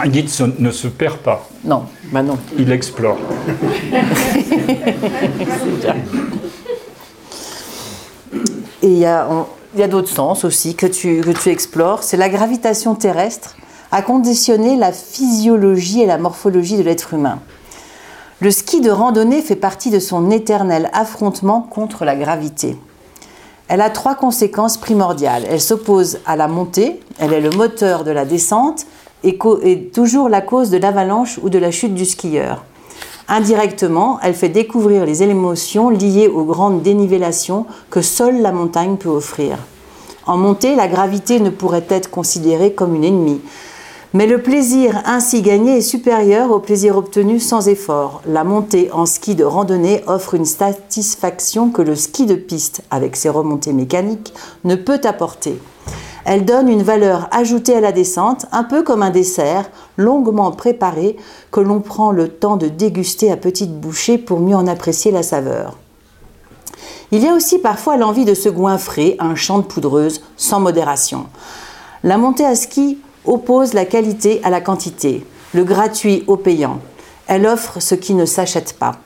Un guide ne se perd pas. Non, ben non. Il explore. Et il y a, on- il y a d'autres sens aussi que tu, que tu explores. C'est la gravitation terrestre a conditionné la physiologie et la morphologie de l'être humain. Le ski de randonnée fait partie de son éternel affrontement contre la gravité. Elle a trois conséquences primordiales. Elle s'oppose à la montée, elle est le moteur de la descente et est toujours la cause de l'avalanche ou de la chute du skieur. Indirectement, elle fait découvrir les émotions liées aux grandes dénivellations que seule la montagne peut offrir. En montée, la gravité ne pourrait être considérée comme une ennemie. Mais le plaisir ainsi gagné est supérieur au plaisir obtenu sans effort. La montée en ski de randonnée offre une satisfaction que le ski de piste, avec ses remontées mécaniques, ne peut apporter. Elle donne une valeur ajoutée à la descente, un peu comme un dessert longuement préparé que l'on prend le temps de déguster à petites bouchées pour mieux en apprécier la saveur. Il y a aussi parfois l'envie de se goinfrer à un champ de poudreuse sans modération. La montée à ski oppose la qualité à la quantité, le gratuit au payant. Elle offre ce qui ne s'achète pas.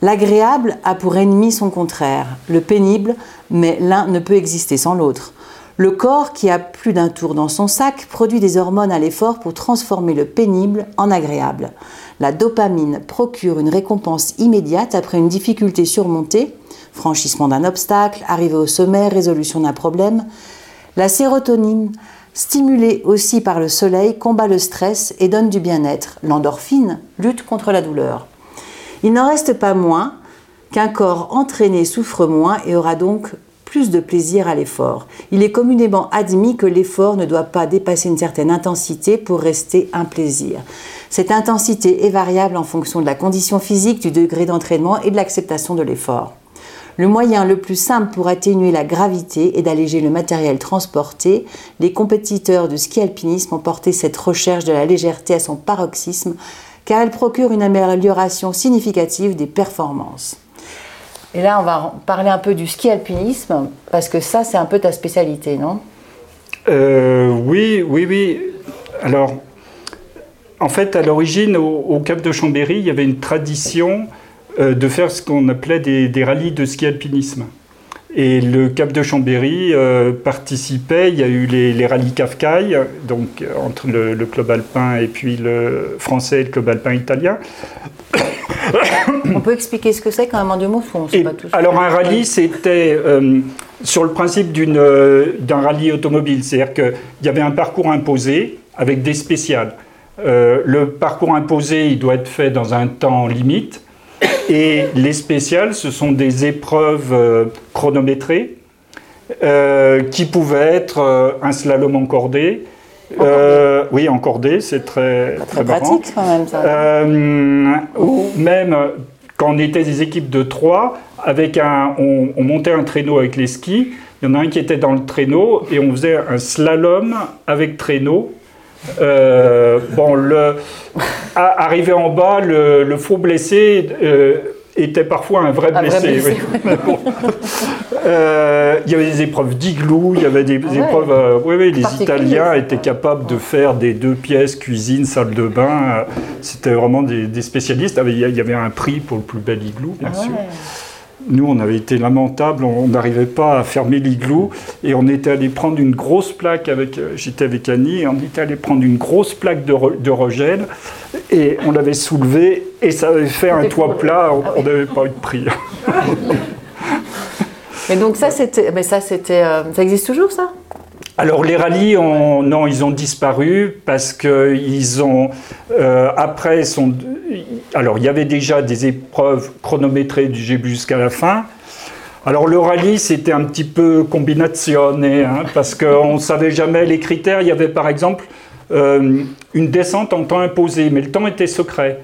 L'agréable a pour ennemi son contraire, le pénible, mais l'un ne peut exister sans l'autre. Le corps, qui a plus d'un tour dans son sac, produit des hormones à l'effort pour transformer le pénible en agréable. La dopamine procure une récompense immédiate après une difficulté surmontée, franchissement d'un obstacle, arrivée au sommet, résolution d'un problème. La sérotonine, stimulée aussi par le soleil, combat le stress et donne du bien-être. L'endorphine lutte contre la douleur. Il n'en reste pas moins qu'un corps entraîné souffre moins et aura donc plus de plaisir à l'effort. Il est communément admis que l'effort ne doit pas dépasser une certaine intensité pour rester un plaisir. Cette intensité est variable en fonction de la condition physique, du degré d'entraînement et de l'acceptation de l'effort. Le moyen le plus simple pour atténuer la gravité est d'alléger le matériel transporté. Les compétiteurs de ski alpinisme ont porté cette recherche de la légèreté à son paroxysme car elle procure une amélioration significative des performances. Et là, on va parler un peu du ski alpinisme parce que ça, c'est un peu ta spécialité, non? Euh, oui, oui, oui. Alors, en fait, à l'origine, au Cap de Chambéry, il y avait une tradition euh, de faire ce qu'on appelait des, des rallyes de ski alpinisme. Et le Cap de Chambéry euh, participait, il y a eu les, les rallyes Kafkai, donc euh, entre le, le club alpin et puis le français et le club alpin italien. On peut expliquer ce que c'est quand même en deux mots sait Et pas tous. alors un rallye, c'était euh, sur le principe d'une, euh, d'un rallye automobile, c'est-à-dire qu'il y avait un parcours imposé avec des spéciales. Le parcours imposé, il doit être fait dans un temps limite, et les spéciales, ce sont des épreuves euh, chronométrées euh, qui pouvaient être euh, un slalom encordé. Euh, oui, encordé, c'est très, marrant. pratique quand même ça. Euh, ou même quand on était des équipes de trois, avec un, on, on montait un traîneau avec les skis. Il y en a un qui était dans le traîneau et on faisait un slalom avec traîneau. Euh, bon, le, à- arrivé en bas, le, le faux blessé euh, était parfois un vrai Un vrai blessé. oui. Bon. Euh, il y avait des épreuves d'igloo, il y avait des Ah ouais. épreuves. oui, oui, les Italiens étaient capables de faire des deux pièces, cuisine, salle de bain. C'était vraiment des, des spécialistes. Ah, Il y a- il y avait un prix pour le plus bel igloo, bien Ah sûr. ouais. Nous, on avait été lamentables, on n'arrivait pas à fermer l'igloo et on était allé prendre une grosse plaque avec, euh, j'étais avec Annie, et on était allé prendre une grosse plaque de, re- de regel et on l'avait soulevée et ça avait fait un toit plat, on Ah n'avait pas eu de prix. Mais donc ça c'était, mais ça c'était, euh, ça existe toujours ça? Alors les rallyes, ont- non, ils ont disparu parce que ils ont euh, après sont. Alors il y avait déjà des épreuves chronométrées du début jusqu'à la fin. Alors le rallye, c'était un petit peu combinationné hein, parce qu'on ne savait jamais les critères. Il y avait par exemple euh, une descente en temps imposé, mais le temps était secret.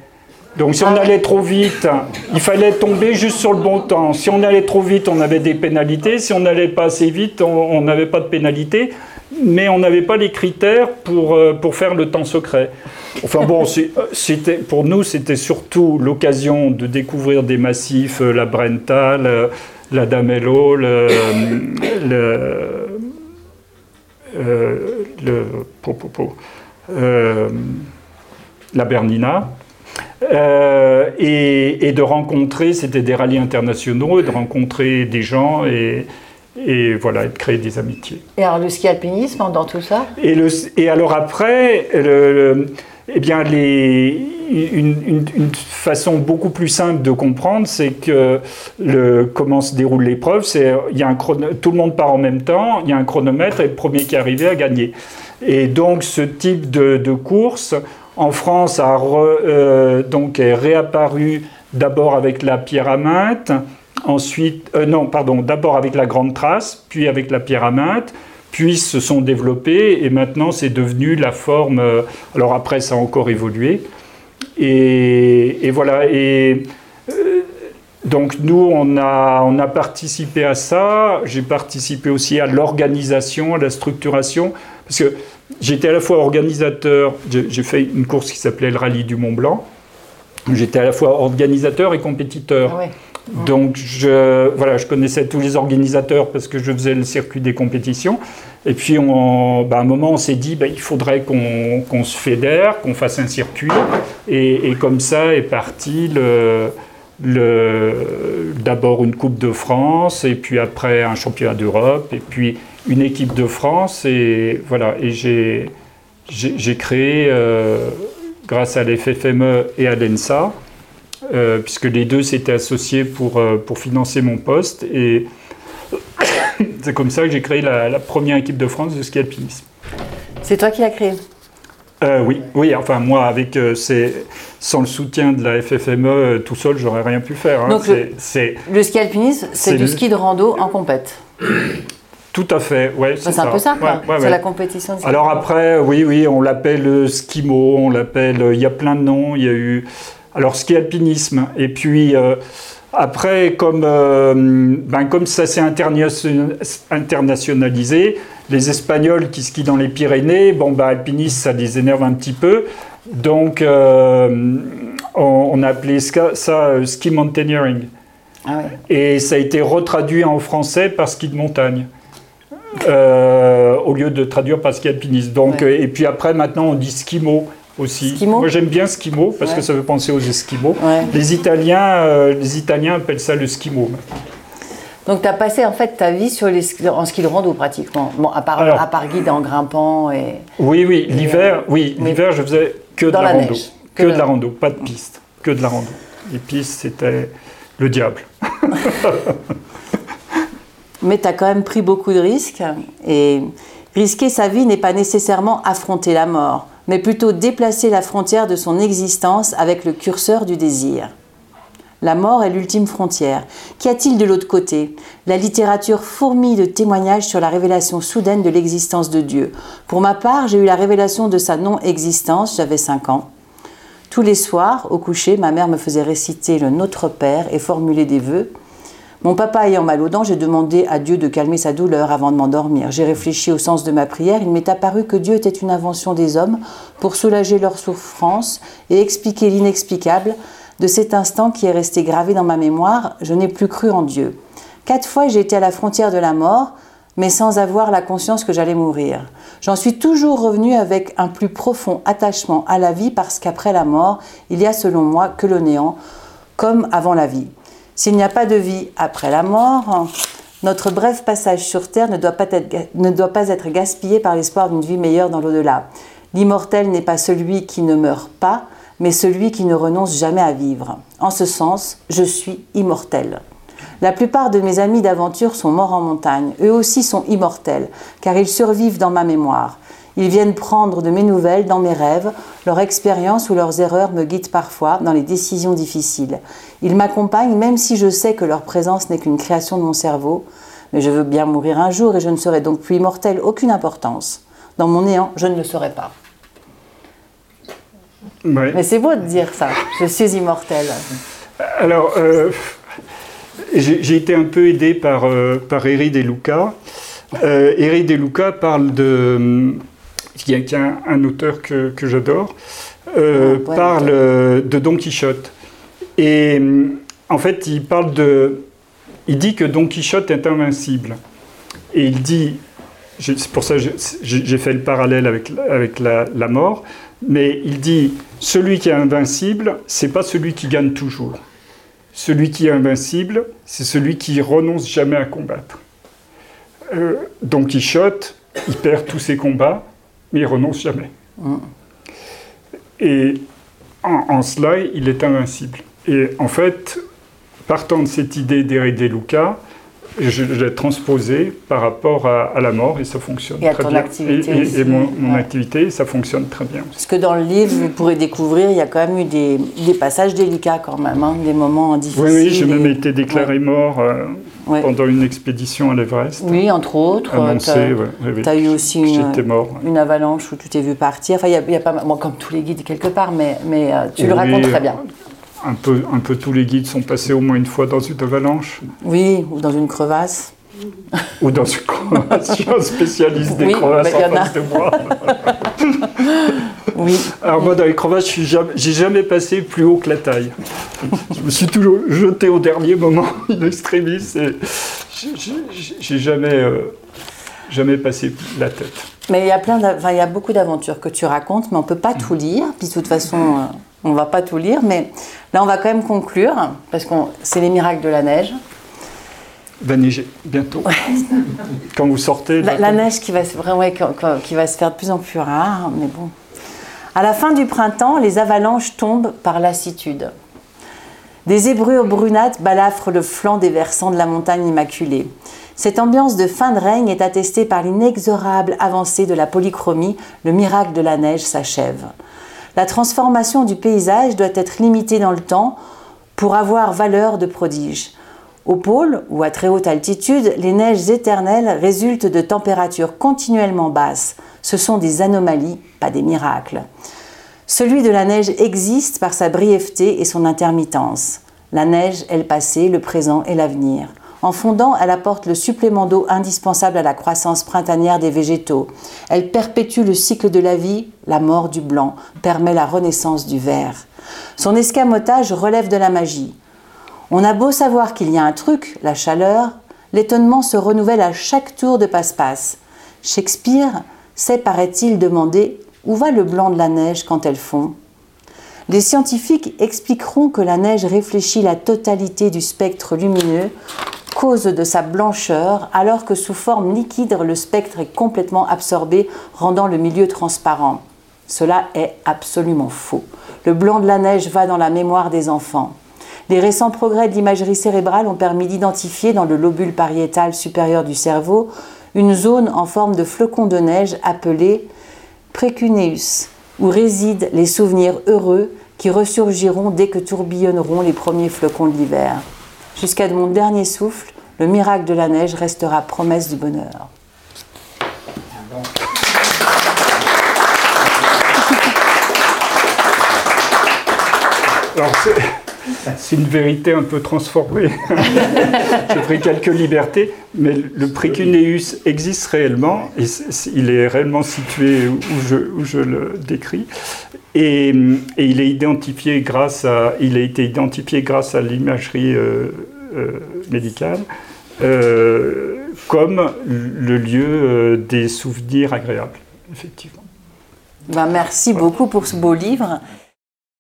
Donc si on Ah allait trop vite, il fallait tomber juste sur le bon temps. Si on allait trop vite, on avait des pénalités. Si on n'allait pas assez vite, on n'avait pas de pénalité. Mais on n'avait pas les critères pour, euh, pour faire le temps secret. Enfin bon, euh, c'était, pour nous, c'était surtout l'occasion de découvrir des massifs, euh, la Brental, euh, la Damello, le, le, le- po- po- po- euh, la Bernina. Euh, et, et de rencontrer, c'était des rallyes internationaux, et de rencontrer des gens et, et voilà, et de créer des amitiés. Et alors le ski alpinisme dans tout ça? Et, le, et alors après, le, eh bien, les, une, une, façon beaucoup plus simple de comprendre, c'est que le, comment se déroule l'épreuve, c'est il y a un tout le monde part en même temps, il y a un chronomètre et le premier qui est arrivé a gagné. Et donc ce type de, de course, en France, a euh, donc est réapparu d'abord avec la maintes, ensuite, euh, non, pardon, d'abord avec la grande trace, puis avec la maintes, puis se sont développés et maintenant c'est devenu la forme. Euh, alors après, ça a encore évolué. Et, voilà. Et donc nous, on a, on a participé à ça. J'ai participé aussi à l'organisation, à la structuration, parce que j'étais à la fois organisateur. J'ai fait une course qui s'appelait le Rallye du Mont Blanc. J'étais à la fois organisateur et compétiteur. Ah donc je, voilà, je connaissais tous les organisateurs parce que je faisais le circuit des compétitions. Et puis on, bah, à un moment, on s'est dit bah, il faudrait qu'on se fédère, qu'on fasse un circuit. Et, comme ça est parti le, le, d'abord une Coupe de France, et puis après un championnat d'Europe, et puis une équipe de France. Et voilà, et j'ai, j'ai, créé, euh, grâce à l'FFME et à l'ENSA, euh, puisque les deux s'étaient associés pour, euh, pour financer mon poste. Et c'est comme ça que j'ai créé la, première équipe de France de ski alpinisme. C'est toi qui l'as créé? Euh, oui, oui, enfin moi, avec sans le soutien de la FFME, tout seul, j'aurais rien pu faire. Hein. Donc le, ski alpinisme, c'est du ski de rando en compète. Tout à fait, ouais. c'est un peu ça, c'est la compétition. De Alors après, oui, oui, on l'appelle skimo, on l'appelle. Il y a plein de noms. Il y a eu alors ski alpinisme. Et puis euh, après, comme, euh, ben, comme ça s'est internationalisé, les Espagnols qui skient dans les Pyrénées, bon, ben, alpinisme, ça les énerve un petit peu. Donc euh, on, a appelé ça, ski mountaineering. Ah Et ça a été retraduit en français par ski de montagne. Au lieu de traduire par ski alpinisme. Donc, Et puis après, maintenant, on dit skimo aussi. Moi j'aime bien skimo parce que ça veut penser aux esquimaux. Les, Italiens, euh, les Italiens appellent ça le skimo. Donc tu as passé en fait ta vie sur les, en ski de rando pratiquement, bon, à, part, à part guide en grimpant et... Oui, oui, l'hiver, oui, l'hiver je faisais que de la, rando. que, de la rando, pas de piste, que de la rando. Les pistes c'était le diable. Mais tu as quand même pris beaucoup de risques et risquer sa vie n'est pas nécessairement affronter la mort mais plutôt déplacer la frontière de son existence avec le curseur du désir. La mort est l'ultime frontière. Qu'y a-t-il de l'autre côté? La littérature fourmille de témoignages sur la révélation soudaine de l'existence de Dieu. Pour ma part, j'ai eu la révélation de sa non-existence, j'avais 5 ans. Tous les soirs, au coucher, ma mère me faisait réciter le Notre Père et formuler des vœux. Mon papa ayant mal aux dents, j'ai demandé à Dieu de calmer sa douleur avant de m'endormir. J'ai réfléchi au sens de ma prière. Il m'est apparu que Dieu était une invention des hommes pour soulager leur souffrance et expliquer l'inexplicable. De cet instant qui est resté gravé dans ma mémoire, je n'ai plus cru en Dieu. Quatre fois, j'ai été à la frontière de la mort, mais sans avoir la conscience que j'allais mourir. J'en suis toujours revenu avec un plus profond attachement à la vie parce qu'après la mort, il y a selon moi que le néant, comme avant la vie. S'il n'y a pas de vie après la mort, notre bref passage sur Terre ne doit pas être, gaspillé par l'espoir d'une vie meilleure dans l'au-delà. L'immortel n'est pas celui qui ne meurt pas, mais celui qui ne renonce jamais à vivre. En ce sens, je suis immortel. La plupart de mes amis d'aventure sont morts en montagne. Eux aussi sont immortels, car ils survivent dans ma mémoire. Ils viennent prendre de mes nouvelles dans mes rêves, leur expérience ou leurs erreurs me guident parfois dans les décisions difficiles. Ils m'accompagnent même si je sais que leur présence n'est qu'une création de mon cerveau, mais je veux bien mourir un jour et je ne serai donc plus immortel, aucune importance. Dans mon néant, je ne le serai pas. Mais c'est beau de dire ça, je suis immortel. Alors, euh, j'ai été un peu aidé par, euh, par Eri De Luca. Euh, Eri De Luca parle de qui est un, auteur que, j'adore, euh, ah, parle euh, de Don Quichotte. Et euh, en fait, il parle de. Il dit que Don Quichotte est invincible. Et il dit. C'est pour ça que j'ai fait le parallèle avec, avec la, la, mort. Mais il dit celui qui est invincible, c'est pas celui qui gagne toujours. Celui qui est invincible, c'est celui qui renonce jamais à combattre. Euh, Don Quichotte, il perd tous ses combats, mais il renonce jamais. Et en, en cela, il est invincible. Et en fait, partant de cette idée d'Éric De Luca, je l'ai transposé par rapport à, à la mort et ça fonctionne Et à très ton bien. activité et, et- mon, mon ouais. activité, ça fonctionne très bien aussi. Parce que dans le livre, vous pourrez découvrir, il y a quand même eu des, des passages délicats quand même, hein, des moments difficiles. Oui, oui, j'ai même été déclaré mort euh, Ouais. pendant une expédition à l'Everest. Oui, entre autres. Annoncé, ouais, oui, oui. t'as eu aussi une- J'étais mort. ouais. une avalanche où tu t'es vu partir. Enfin, il y a, y a pas bon, comme tous les guides quelque part, mais, mais euh, tu le racontes très bien. Un peu, un peu tous les guides sont passés au moins une fois dans une avalanche Oui, ou dans une crevasse. ou dans une crevasse. Je suis un spécialiste des Oui, crevasses en en a. face de moi. Oui, Alors moi, dans les crevasses, je suis jamais- passé plus haut que la taille. Je me suis toujours jeté au dernier moment, in extremis, et j'ai- jamais, euh, jamais passé la tête. mais il y a plein, il y a beaucoup d'aventures que tu racontes, mais on peut pas tout lire. Puis de toute façon, euh, on va pas tout lire. Mais là, on va quand même conclure parce que c'est les miracles de la neige. Va neiger bientôt. Quand vous sortez, La, neige qui va, se, ouais, qui va se faire de plus en plus rare, mais bon. À la fin du printemps, les avalanches tombent par lassitude. Des hébreux brunâtres balafrent le flanc des versants de la montagne immaculée. Cette ambiance de fin de règne est attestée par l'inexorable avancée de la polychromie, le miracle de la neige s'achève. La transformation du paysage doit être limitée dans le temps pour avoir valeur de prodige. Au pôle ou à très haute altitude, les neiges éternelles résultent de températures continuellement basses. Ce sont des anomalies, pas des miracles. Celui de la neige existe par sa brièveté et son intermittence. La neige est le passé, le présent et l'avenir. En fondant, elle apporte le supplément d'eau indispensable à la croissance printanière des végétaux. Elle perpétue le cycle de la vie, la mort du blanc, permet la renaissance du vert. Son escamotage relève de la magie. On a beau savoir qu'il y a un truc, la chaleur, l'étonnement se renouvelle à chaque tour de passe-passe. Shakespeare sait, paraît-il, demander où va le blanc de la neige quand elle fond Les scientifiques expliqueront que la neige réfléchit la totalité du spectre lumineux, cause de sa blancheur, alors que sous forme liquide, le spectre est complètement absorbé, rendant le milieu transparent. Cela est absolument faux. Le blanc de la neige va dans la mémoire des enfants. Les récents progrès de l'imagerie cérébrale ont permis d'identifier dans le lobule pariétal supérieur du cerveau une zone en forme de flocon de neige appelée précuneus, où résident les souvenirs heureux qui ressurgiront dès que tourbillonneront les premiers flocons de l'hiver. Jusqu'à mon dernier souffle, le miracle de la neige restera promesse du bonheur. c'est- une vérité un peu transformée. J'ai pris quelques libertés, mais le précuneus existe réellement, et il est réellement situé où je, où je le décris, et, et il est identifié grâce à, il a été identifié grâce à l'imagerie euh, euh, médicale euh, comme le lieu des souvenirs agréables, effectivement. Ben, merci beaucoup pour ce beau livre.